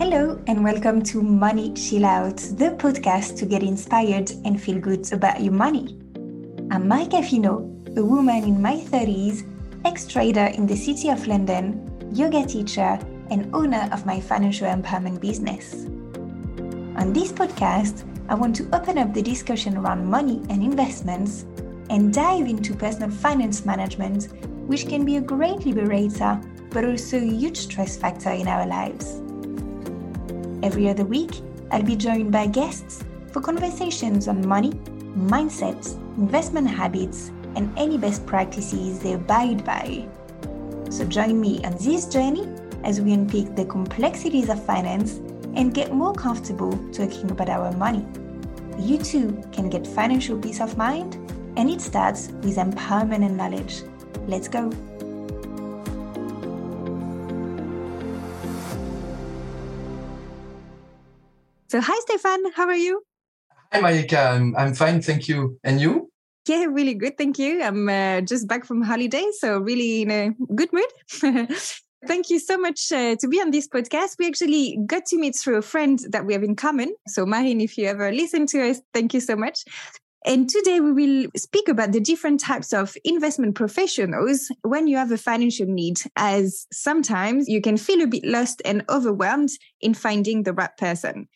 Hello, and welcome to Money Chill Out, the podcast to get inspired and feel good about your money. I'm Marika Fino, a woman in my 30s, ex trader in the city of London, yoga teacher, and owner of my financial empowerment business. On this podcast, I want to open up the discussion around money and investments and dive into personal finance management, which can be a great liberator but also a huge stress factor in our lives. Every other week, I'll be joined by guests for conversations on money, mindsets, investment habits, and any best practices they abide by. So join me on this journey as we unpick the complexities of finance and get more comfortable talking about our money. You too can get financial peace of mind, and it starts with empowerment and knowledge. Let's go. So, hi, Stéphane. How are you? Hi, Marika. I'm, I'm fine. Thank you. And you? Yeah, really good. Thank you. I'm uh, just back from holiday, so really in a good mood. Thank you so much uh, to be on this podcast. We actually got to meet through a friend that we have in common. So, Marin, if you ever listen to us, thank you so much. And today we will speak about the different types of investment professionals when you have a financial need, as sometimes you can feel a bit lost and overwhelmed in finding the right person.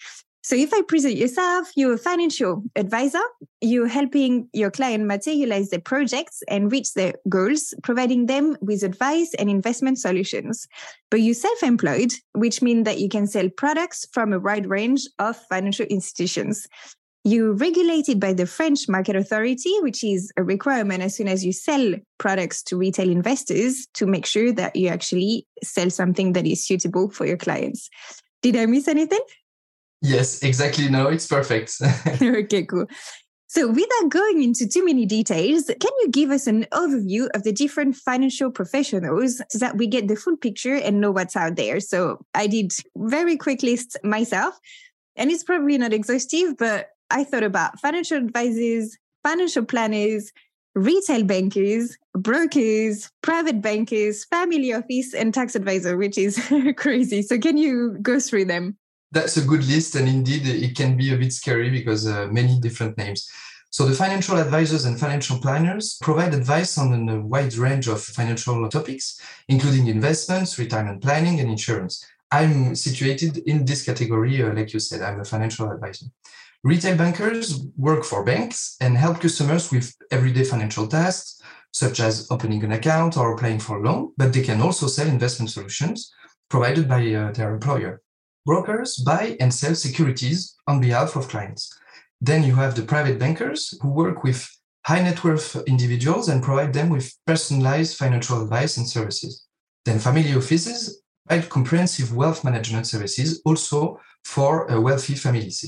So if I present yourself, you're a financial advisor, you're helping your client materialize their projects and reach their goals, providing them with advice and investment solutions. But you're self-employed, which means that you can sell products from a wide range of financial institutions. You're regulated by the French Market Authority, which is a requirement as soon as you sell products to retail investors to make sure that you actually sell something that is suitable for your clients. Did I miss anything? Yes, exactly. No, it's perfect. okay, cool. So, without going into too many details, can you give us an overview of the different financial professionals so that we get the full picture and know what's out there? So, I did very quick list myself, and it's probably not exhaustive, but I thought about financial advisors, financial planners, retail bankers, brokers, private bankers, family office, and tax advisor, which is crazy. So, can you go through them? That's a good list, and indeed, it can be a bit scary because uh, many different names. So, the financial advisors and financial planners provide advice on a wide range of financial topics, including investments, retirement planning, and insurance. I'm situated in this category, uh, like you said, I'm a financial advisor. Retail bankers work for banks and help customers with everyday financial tasks, such as opening an account or applying for a loan, but they can also sell investment solutions provided by uh, their employer brokers buy and sell securities on behalf of clients. Then you have the private bankers who work with high net worth individuals and provide them with personalized financial advice and services. Then family offices provide comprehensive wealth management services also for a wealthy families.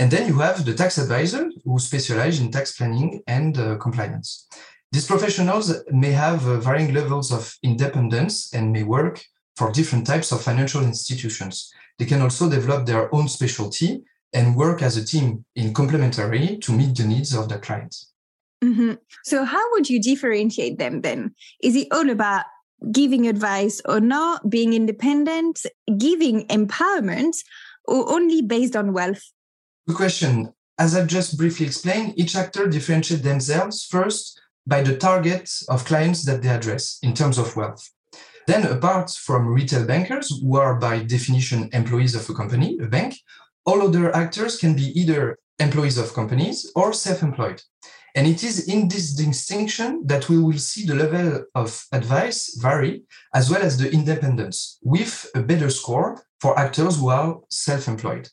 And then you have the tax advisor who specialize in tax planning and uh, compliance. These professionals may have uh, varying levels of independence and may work for different types of financial institutions. They can also develop their own specialty and work as a team in complementary to meet the needs of the clients. Mm-hmm. So, how would you differentiate them then? Is it all about giving advice or not, being independent, giving empowerment, or only based on wealth? Good question. As I've just briefly explained, each actor differentiates themselves first by the target of clients that they address in terms of wealth. Then, apart from retail bankers, who are by definition employees of a company, a bank, all other actors can be either employees of companies or self employed. And it is in this distinction that we will see the level of advice vary, as well as the independence, with a better score for actors who are self employed.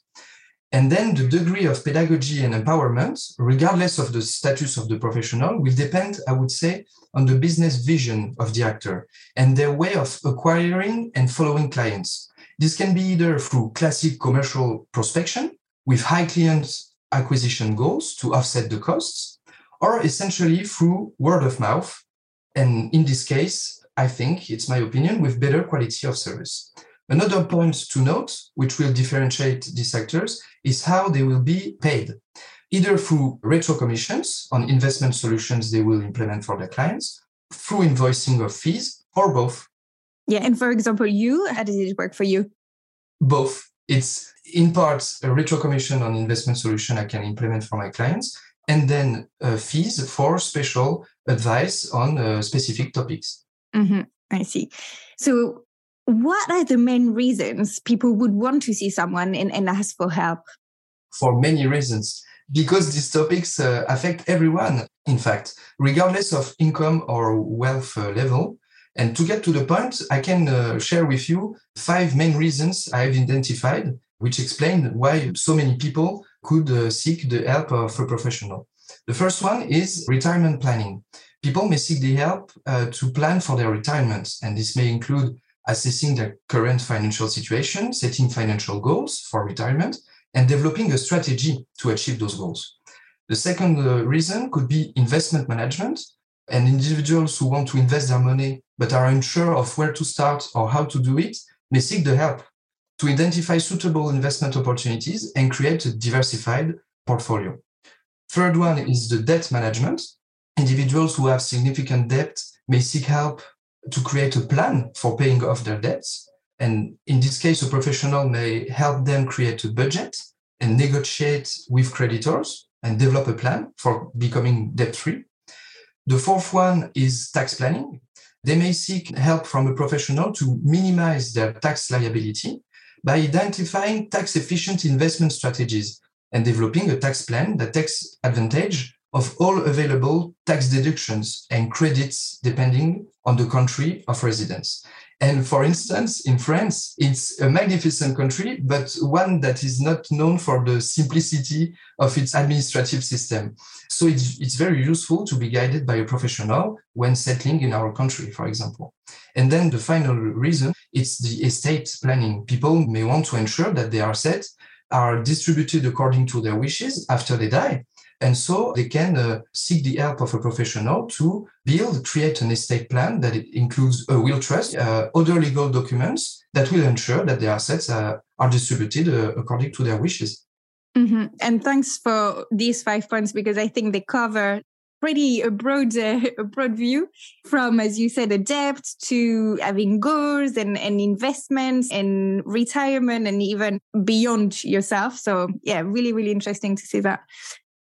And then the degree of pedagogy and empowerment, regardless of the status of the professional, will depend, I would say, on the business vision of the actor and their way of acquiring and following clients. This can be either through classic commercial prospection with high client acquisition goals to offset the costs, or essentially through word of mouth. And in this case, I think it's my opinion with better quality of service. Another point to note, which will differentiate these sectors, is how they will be paid, either through retro commissions on investment solutions they will implement for their clients, through invoicing of fees, or both. Yeah. And for example, you, how does it work for you? Both. It's in part a retro commission on investment solution I can implement for my clients, and then uh, fees for special advice on uh, specific topics. Mm-hmm. I see. So, what are the main reasons people would want to see someone and, and ask for help? For many reasons. Because these topics uh, affect everyone, in fact, regardless of income or wealth uh, level. And to get to the point, I can uh, share with you five main reasons I've identified, which explain why so many people could uh, seek the help of a professional. The first one is retirement planning. People may seek the help uh, to plan for their retirement, and this may include assessing their current financial situation, setting financial goals for retirement, and developing a strategy to achieve those goals. The second uh, reason could be investment management, and individuals who want to invest their money but are unsure of where to start or how to do it may seek the help to identify suitable investment opportunities and create a diversified portfolio. Third one is the debt management. Individuals who have significant debt may seek help to create a plan for paying off their debts. And in this case, a professional may help them create a budget and negotiate with creditors and develop a plan for becoming debt free. The fourth one is tax planning. They may seek help from a professional to minimize their tax liability by identifying tax efficient investment strategies and developing a tax plan that takes advantage of all available tax deductions and credits depending on the country of residence. And for instance, in France, it's a magnificent country, but one that is not known for the simplicity of its administrative system. So it's, it's very useful to be guided by a professional when settling in our country, for example. And then the final reason, it's the estate planning. People may want to ensure that their assets are distributed according to their wishes after they die. And so they can uh, seek the help of a professional to build, create an estate plan that includes a will trust, uh, other legal documents that will ensure that the assets uh, are distributed uh, according to their wishes. Mm-hmm. And thanks for these five points because I think they cover pretty a broad uh, a broad view from as you said a debt to having goals and, and investments and retirement and even beyond yourself so yeah really really interesting to see that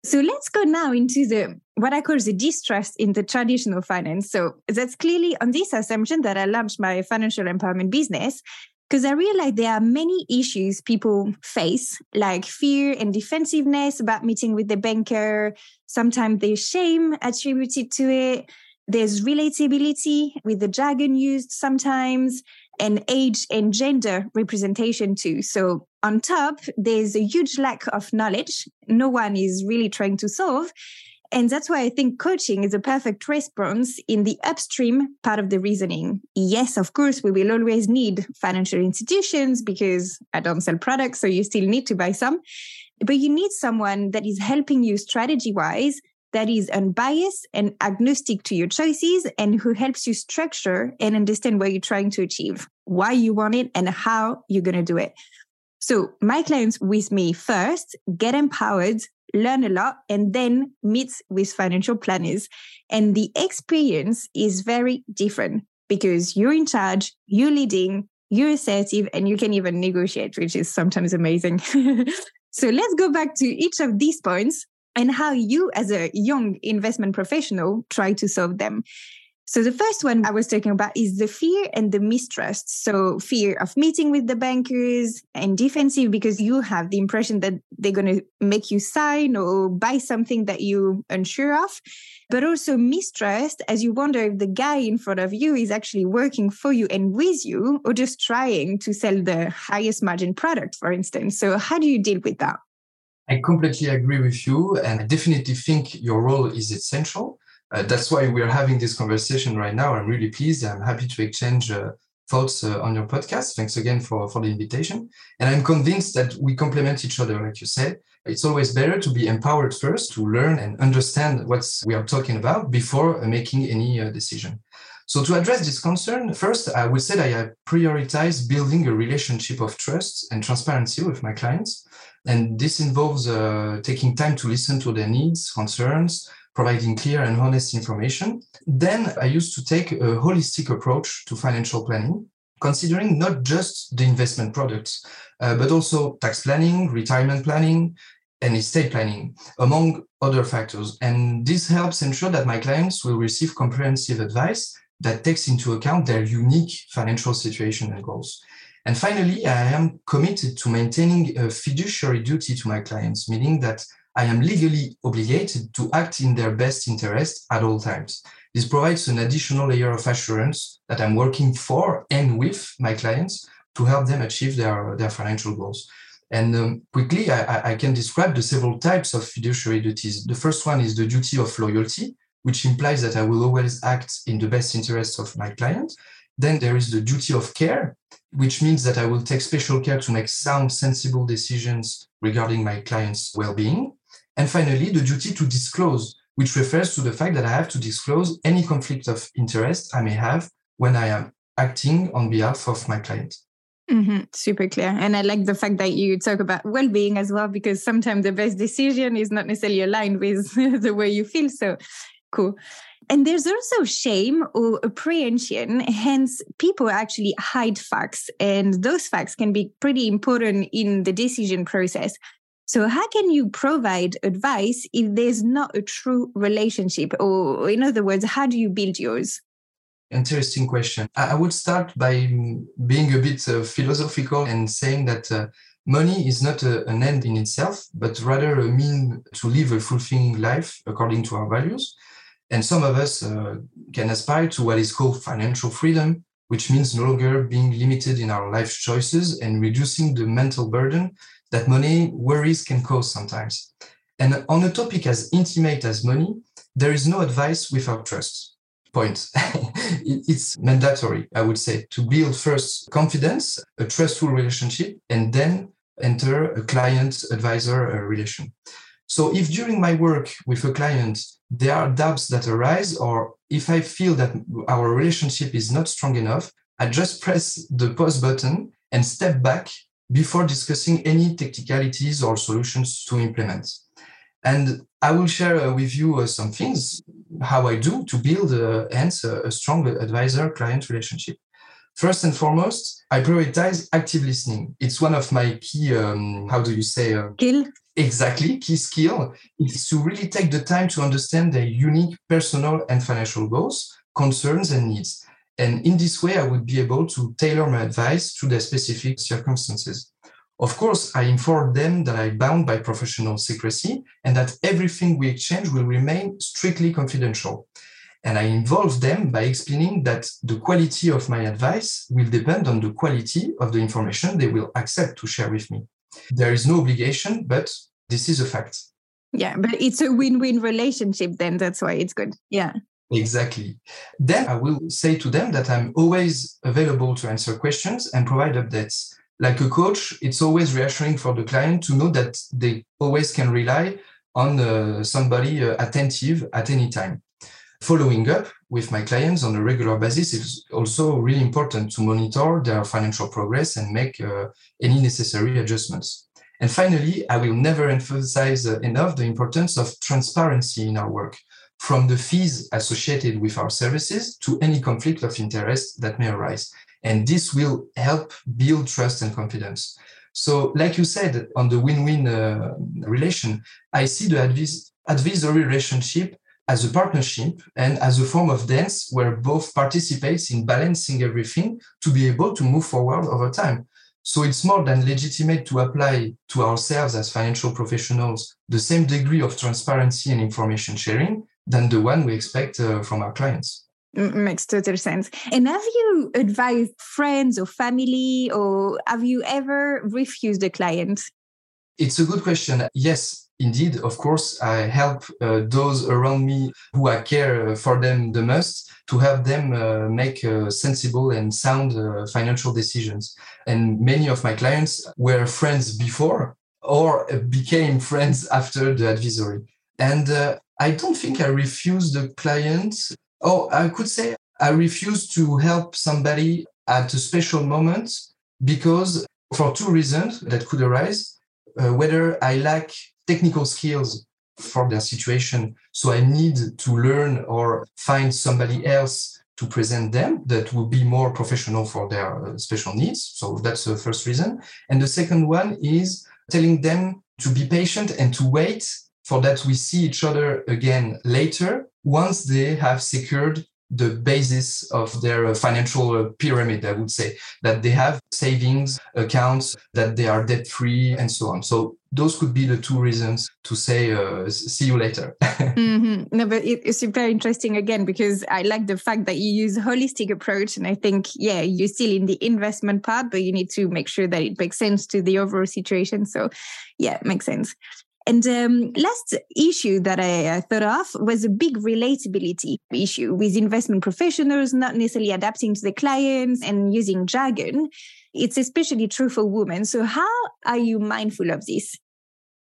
so let's go now into the what I call the distrust in the traditional finance. So that's clearly on this assumption that I launched my financial empowerment business because I realized there are many issues people face, like fear and defensiveness about meeting with the banker. Sometimes there's shame attributed to it. There's relatability with the jargon used sometimes and age and gender representation too. So on top, there's a huge lack of knowledge. No one is really trying to solve. And that's why I think coaching is a perfect response in the upstream part of the reasoning. Yes, of course, we will always need financial institutions because I don't sell products, so you still need to buy some. But you need someone that is helping you strategy wise that is unbiased and agnostic to your choices and who helps you structure and understand what you're trying to achieve, why you want it, and how you're going to do it. So, my clients with me first get empowered, learn a lot, and then meet with financial planners. And the experience is very different because you're in charge, you're leading, you're assertive, and you can even negotiate, which is sometimes amazing. so, let's go back to each of these points and how you, as a young investment professional, try to solve them. So, the first one I was talking about is the fear and the mistrust. So, fear of meeting with the bankers and defensive because you have the impression that they're going to make you sign or buy something that you're unsure of. But also mistrust as you wonder if the guy in front of you is actually working for you and with you or just trying to sell the highest margin product, for instance. So, how do you deal with that? I completely agree with you, and I definitely think your role is essential. Uh, that's why we're having this conversation right now. I'm really pleased. I'm happy to exchange uh, thoughts uh, on your podcast. Thanks again for, for the invitation. And I'm convinced that we complement each other, like you said. It's always better to be empowered first to learn and understand what we are talking about before making any uh, decision. So to address this concern, first, I would say that I prioritize building a relationship of trust and transparency with my clients. And this involves uh, taking time to listen to their needs, concerns, providing clear and honest information. Then I used to take a holistic approach to financial planning, considering not just the investment products, uh, but also tax planning, retirement planning, and estate planning, among other factors. And this helps ensure that my clients will receive comprehensive advice that takes into account their unique financial situation and goals. And finally, I am committed to maintaining a fiduciary duty to my clients, meaning that I am legally obligated to act in their best interest at all times. This provides an additional layer of assurance that I'm working for and with my clients to help them achieve their, their financial goals. And um, quickly, I, I, can describe the several types of fiduciary duties. The first one is the duty of loyalty, which implies that I will always act in the best interest of my client. Then there is the duty of care, which means that I will take special care to make sound, sensible decisions regarding my client's well being. And finally, the duty to disclose, which refers to the fact that I have to disclose any conflict of interest I may have when I am acting on behalf of my client. Mm-hmm. Super clear. And I like the fact that you talk about well being as well, because sometimes the best decision is not necessarily aligned with the way you feel. So cool. And there's also shame or apprehension. Hence, people actually hide facts, and those facts can be pretty important in the decision process. So, how can you provide advice if there's not a true relationship? Or, in other words, how do you build yours? Interesting question. I would start by being a bit uh, philosophical and saying that uh, money is not a, an end in itself, but rather a mean to live a fulfilling life according to our values. And some of us uh, can aspire to what is called financial freedom, which means no longer being limited in our life choices and reducing the mental burden that money worries can cause sometimes. And on a topic as intimate as money, there is no advice without trust. Point. it's mandatory, I would say, to build first confidence, a trustful relationship, and then enter a client advisor uh, relation. So if during my work with a client, there are doubts that arise, or if I feel that our relationship is not strong enough, I just press the pause button and step back before discussing any technicalities or solutions to implement. And I will share uh, with you uh, some things, how I do to build uh, hence a, a strong advisor client relationship. First and foremost, I prioritize active listening. It's one of my key, um, how do you say? Uh, Skill exactly key skill is to really take the time to understand their unique personal and financial goals concerns and needs and in this way i would be able to tailor my advice to their specific circumstances of course i inform them that i'm bound by professional secrecy and that everything we exchange will remain strictly confidential and i involve them by explaining that the quality of my advice will depend on the quality of the information they will accept to share with me there is no obligation, but this is a fact. Yeah, but it's a win win relationship, then that's why it's good. Yeah. Exactly. Then I will say to them that I'm always available to answer questions and provide updates. Like a coach, it's always reassuring for the client to know that they always can rely on uh, somebody uh, attentive at any time. Following up with my clients on a regular basis is also really important to monitor their financial progress and make uh, any necessary adjustments. And finally, I will never emphasize enough the importance of transparency in our work, from the fees associated with our services to any conflict of interest that may arise. And this will help build trust and confidence. So, like you said, on the win win uh, relation, I see the advis- advisory relationship as a partnership and as a form of dance where both participates in balancing everything to be able to move forward over time. So it's more than legitimate to apply to ourselves as financial professionals the same degree of transparency and information sharing than the one we expect uh, from our clients. Makes total sense. And have you advised friends or family, or have you ever refused a client? It's a good question. Yes, indeed, of course, I help uh, those around me who I care for them the most to help them uh, make uh, sensible and sound uh, financial decisions. And many of my clients were friends before or became friends after the advisory. And uh, I don't think I refuse the client. Oh, I could say I refuse to help somebody at a special moment because for two reasons that could arise. Uh, whether I lack technical skills for their situation. So I need to learn or find somebody else to present them that will be more professional for their uh, special needs. So that's the first reason. And the second one is telling them to be patient and to wait for that we see each other again later once they have secured the basis of their uh, financial uh, pyramid, I would say, that they have savings accounts, that they are debt free, and so on. So those could be the two reasons to say uh, see you later mm-hmm. no but it's very interesting again because i like the fact that you use holistic approach and i think yeah you're still in the investment part but you need to make sure that it makes sense to the overall situation so yeah makes sense and um, last issue that I thought of was a big relatability issue with investment professionals not necessarily adapting to the clients and using jargon. It's especially true for women. So, how are you mindful of this?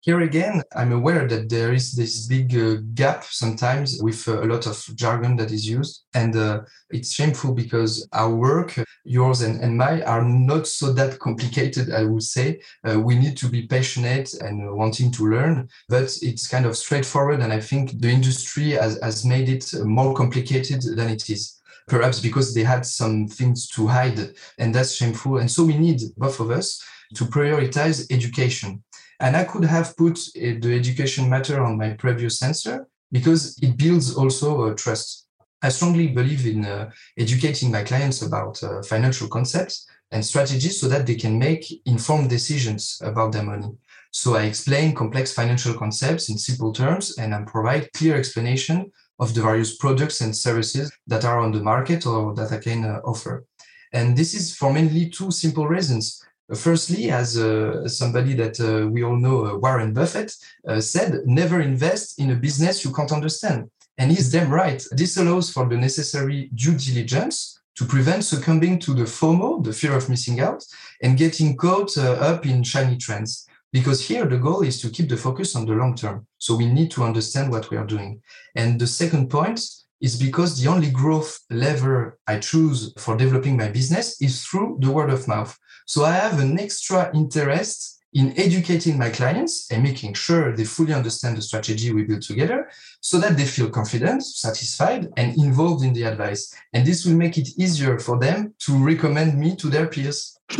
Here again, I'm aware that there is this big uh, gap sometimes with uh, a lot of jargon that is used. And uh, it's shameful because our work, yours and, and mine, are not so that complicated, I would say. Uh, we need to be passionate and wanting to learn, but it's kind of straightforward. And I think the industry has, has made it more complicated than it is perhaps because they had some things to hide and that's shameful and so we need both of us to prioritize education and I could have put uh, the education matter on my previous answer because it builds also trust. I strongly believe in uh, educating my clients about uh, financial concepts and strategies so that they can make informed decisions about their money. So I explain complex financial concepts in simple terms and I provide clear explanation of the various products and services that are on the market or that I can uh, offer. And this is for mainly two simple reasons. Firstly, as uh, somebody that uh, we all know, uh, Warren Buffett, uh, said, never invest in a business you can't understand. And he's damn right. This allows for the necessary due diligence to prevent succumbing to the FOMO, the fear of missing out, and getting caught uh, up in shiny trends. Because here the goal is to keep the focus on the long term. So we need to understand what we are doing. And the second point is because the only growth lever I choose for developing my business is through the word of mouth. So I have an extra interest in educating my clients and making sure they fully understand the strategy we build together so that they feel confident, satisfied, and involved in the advice. And this will make it easier for them to recommend me to their peers.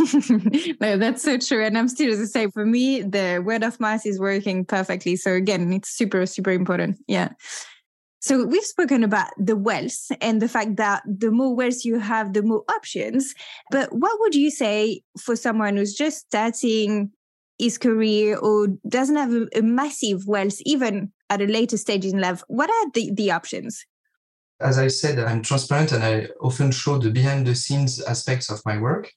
no, that's so true. And I'm still the same. For me, the word of mouth is working perfectly. So again, it's super, super important. Yeah. So we've spoken about the wealth and the fact that the more wealth you have, the more options. But what would you say for someone who's just starting his career or doesn't have a, a massive wealth, even at a later stage in life? What are the, the options? As I said, I'm transparent and I often show the behind the scenes aspects of my work.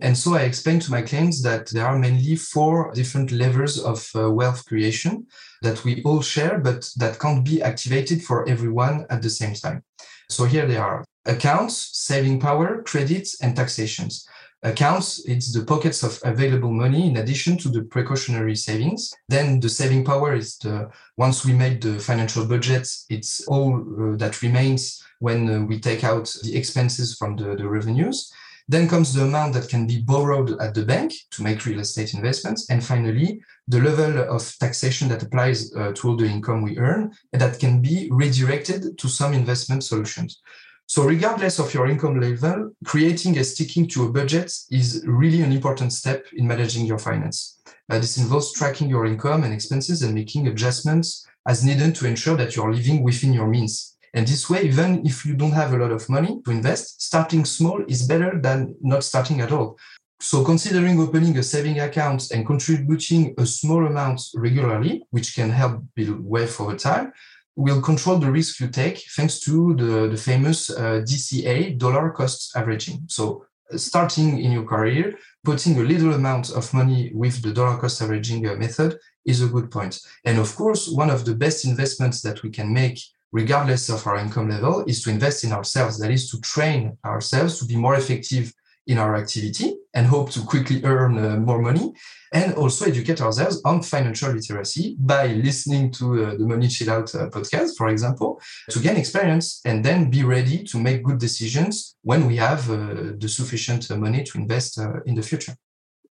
And so I explained to my clients that there are mainly four different levers of uh, wealth creation that we all share, but that can't be activated for everyone at the same time. So here they are accounts, saving power, credits, and taxations. Accounts, it's the pockets of available money in addition to the precautionary savings. Then the saving power is the once we make the financial budget, it's all uh, that remains when uh, we take out the expenses from the, the revenues. Then comes the amount that can be borrowed at the bank to make real estate investments. And finally, the level of taxation that applies uh, to all the income we earn that can be redirected to some investment solutions. So regardless of your income level, creating and sticking to a budget is really an important step in managing your finance. Uh, this involves tracking your income and expenses and making adjustments as needed to ensure that you're living within your means. And this way, even if you don't have a lot of money to invest, starting small is better than not starting at all. So considering opening a saving account and contributing a small amount regularly, which can help build wealth over time, will control the risk you take thanks to the, the famous uh, DCA, dollar cost averaging. So uh, starting in your career, putting a little amount of money with the dollar cost averaging uh, method is a good point. And of course, one of the best investments that we can make regardless of our income level, is to invest in ourselves. That is to train ourselves to be more effective in our activity and hope to quickly earn uh, more money and also educate ourselves on financial literacy by listening to uh, the money chill out uh, podcast for example to gain experience and then be ready to make good decisions when we have uh, the sufficient uh, money to invest uh, in the future.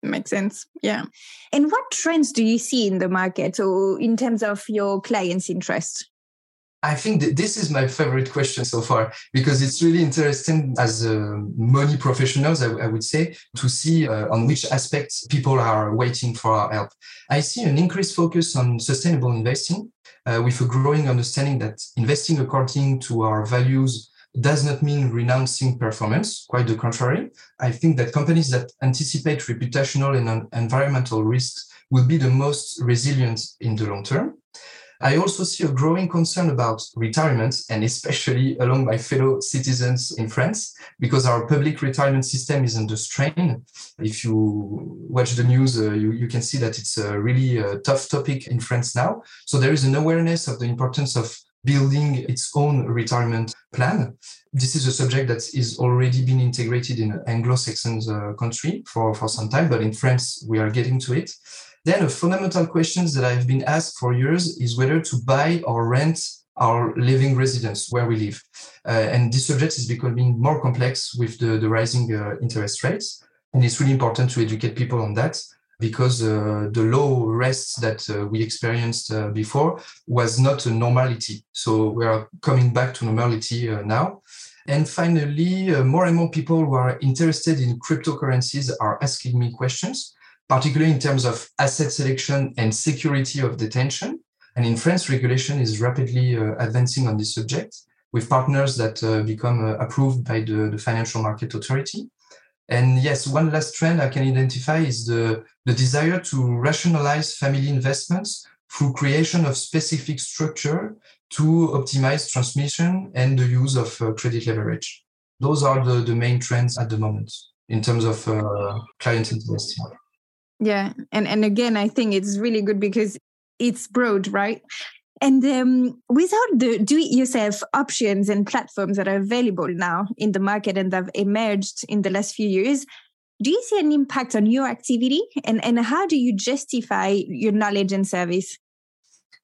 Makes sense. Yeah. And what trends do you see in the market? Or in terms of your clients interest I think that this is my favorite question so far because it's really interesting as uh, money professionals, I, I, would say, to see uh, on which aspects people are waiting for our help. I see an increased focus on sustainable investing uh, with a growing understanding that investing according to our values does not mean renouncing performance, quite the contrary. I think that companies that anticipate reputational and environmental risks will be the most resilient in the long term. I also see a growing concern about retirement, and especially along my fellow citizens in France, because our public retirement system is under strain. If you watch the news, uh, you, you, can see that it's a really uh, tough topic in France now. So there is an awareness of the importance of building its own retirement plan. This is a subject that is already been integrated in Anglo-Saxon uh, country for, for some time, but in France, we are getting to it. Then a fundamental question that I've been asked for years is whether to buy or rent our living residence where we live. Uh, and this subject is becoming more complex with the, the rising uh, interest rates. And it's really important to educate people on that because uh, the low rests that uh, we experienced uh, before was not a normality. So we are coming back to normality uh, now. And finally, more and more people who are interested in cryptocurrencies are asking me questions particularly in terms of asset selection and security of detention. And in France, regulation is rapidly uh, advancing on this subject with partners that uh, become uh, approved by the, the, Financial Market Authority. And yes, one last trend I can identify is the, the desire to rationalize family investments through creation of specific structure to optimize transmission and the use of uh, credit leverage. Those are the, the main trends at the moment in terms of uh, client investing. Yeah. And and again, I think it's really good because it's broad, right? And um, without the do it yourself options and platforms that are available now in the market and have emerged in the last few years, do you see an impact on your activity? And, and how do you justify your knowledge and service?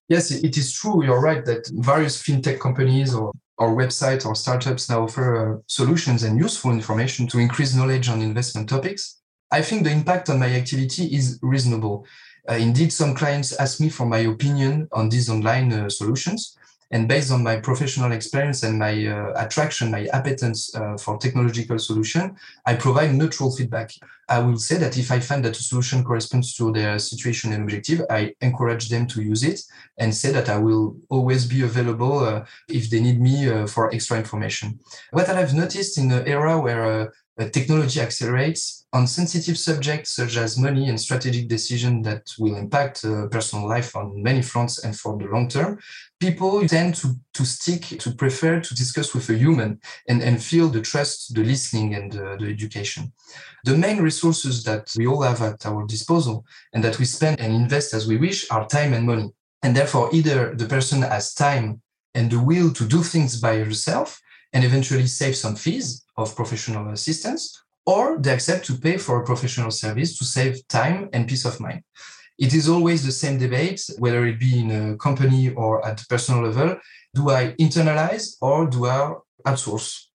Yes, it is true. You're right that various fintech companies or, or websites or startups now offer uh, solutions and useful information to increase knowledge on investment topics. I think the impact on my activity is reasonable. Uh, indeed, some clients ask me for my opinion on these online uh, solutions. And based on my professional experience and my uh, attraction, my appetence uh, for technological solution, I provide neutral feedback. I will say that if I find that a solution corresponds to their situation and objective, I encourage them to use it and say that I will always be available uh, if they need me uh, for extra information. What I've noticed in the era where technology accelerates on sensitive subjects such as money and strategic decisions that will impact uh, personal life on many fronts and for the long term, people tend to, to stick, to prefer to discuss with a human and, and feel the trust, the listening, and the education. The main resources that we all have at our disposal and that we spend and invest as we wish are time and money. And therefore, either the person has time and the will to do things by herself and eventually save some fees of professional assistance, or they accept to pay for a professional service to save time and peace of mind. It is always the same debate, whether it be in a company or at personal level. Do I internalize or do I outsource?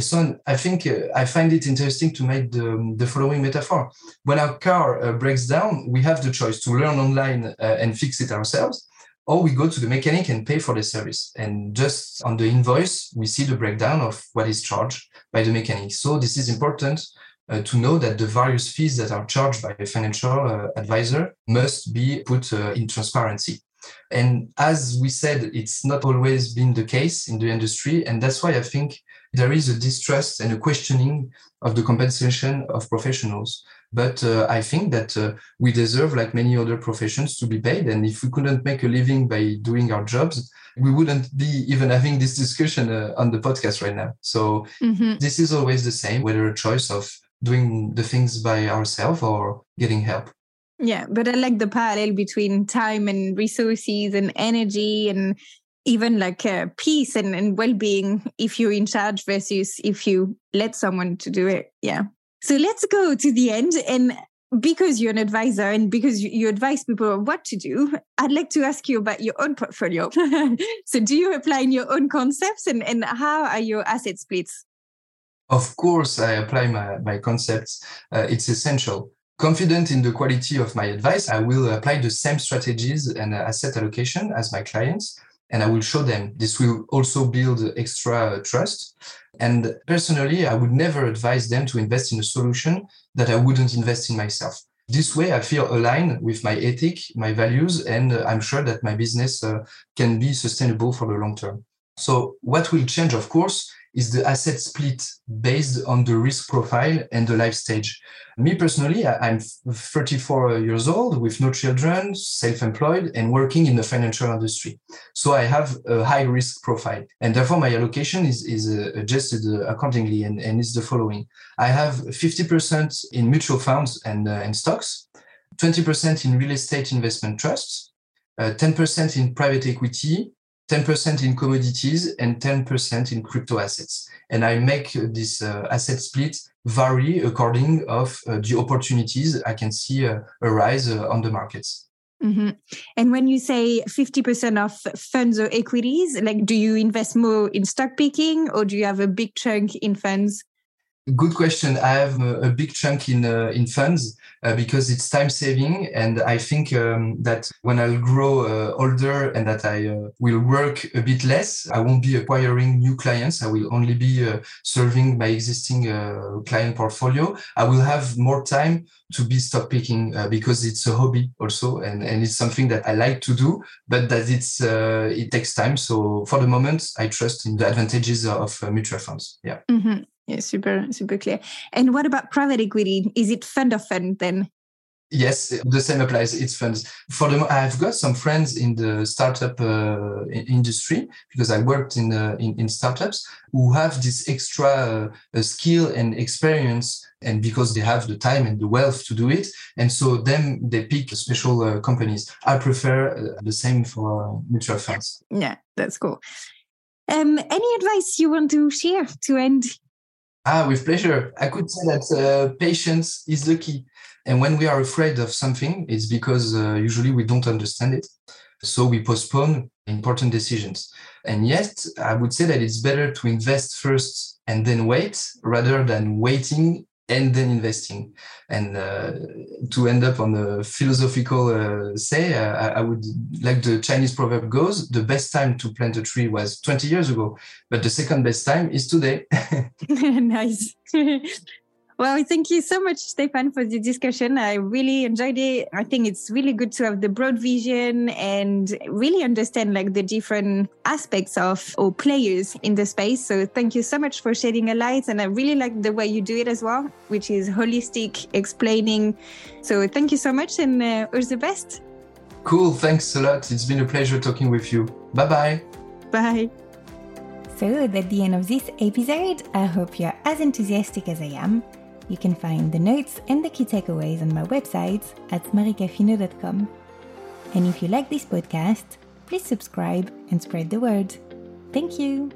So I think uh, I find it interesting to make the, the following metaphor. When our car uh, breaks down, we have the choice to learn online uh, and fix it ourselves, or we go to the mechanic and pay for the service. And just on the invoice, we see the breakdown of what is charged by the mechanic. So this is important uh, to know that the various fees that are charged by a financial uh, advisor must be put uh, in transparency. And as we said, it's not always been the case in the industry. And that's why I think there is a distrust and a questioning of the compensation of professionals. But uh, I think that uh, we deserve, like many other professions, to be paid. And if we couldn't make a living by doing our jobs, we wouldn't be even having this discussion uh, on the podcast right now. So mm-hmm. this is always the same, whether a choice of doing the things by ourselves or getting help. Yeah, but I like the parallel between time and resources and energy and even like uh, peace and, and well-being if you're in charge versus if you let someone to do it. Yeah. So let's go to the end. And because you're an advisor and because you, advise people what to do, I'd like to ask you about your own portfolio. so do you apply in your own concepts and, and how are your asset splits? Of course, I apply my, my concepts. Uh, it's essential. Confident in the quality of my advice, I will apply the same strategies and asset allocation as my clients and I will show them. This will also build extra trust. And personally, I would never advise them to invest in a solution that I wouldn't invest in myself. This way, I feel aligned with my ethic, my values, and I'm sure that my business uh, can be sustainable for the long term. So, what will change, of course, is the asset split based on the risk profile and the life stage. Me personally, I'm 34 years old with no children, self employed, and working in the financial industry. So I have a high risk profile. And therefore, my allocation is, is uh, adjusted uh, accordingly and, and is the following I have 50% in mutual funds and, uh, and stocks, 20% in real estate investment trusts, uh, 10% in private equity, 10% in commodities and 10% in crypto assets. And I make this uh, asset split vary according of uh, the opportunities I can see uh, arise uh, on the markets. Mm-hmm. And when you say 50% of funds or equities, like do you invest more in stock picking or do you have a big chunk in funds? Good question. I have a, big chunk in uh, in funds uh, because it's time saving, and I think um, that when I'll grow uh, older and that I uh, will work a bit less, I won't be acquiring new clients. I will only be uh, serving my existing uh, client portfolio. I will have more time to be stock picking because it's a hobby also, and, and it's something that I like to do, but that it's it takes time. So for the moment, I trust in the advantages of mutual funds. Yeah. Mm-hmm. Yeah, super, super clear. And what about private equity? Is it fund of fund then? Yes, the same applies. It's funds. For the, I've got some friends in the startup uh, industry because I worked in, uh, in, in startups who have this extra uh, skill and experience, and because they have the time and the wealth to do it, and so then they pick special uh, companies. I prefer uh, the same for mutual funds. Yeah, that's cool. Um, any advice you want to share to end Ah, with pleasure. I could say that uh, patience is the key. And when we are afraid of something, it's because uh, usually we don't understand it. So we postpone important decisions. And yet, I would say that it's better to invest first and then wait rather than waiting and then investing. And uh, to end up on a philosophical uh, say, uh, I, would like the Chinese proverb goes: the best time to plant a tree was 20 years ago, but the second best time is today. nice. Well, thank you so much, Stéphane, for the discussion. I really enjoyed it. I think it's really good to have the broad vision and really understand like the different aspects of or players in the space. So thank you so much for shedding a light. And I really like the way you do it as well, which is holistic, explaining. So thank you so much and uh, all the best. Cool. Thanks a lot. It's been a pleasure talking with you. Bye-bye. Bye. So, at the end of this episode, I hope you're as enthusiastic as I am. You can find the notes and the key takeaways on my website at maricafino.com. And if you like this podcast, please subscribe and spread the word. Thank you.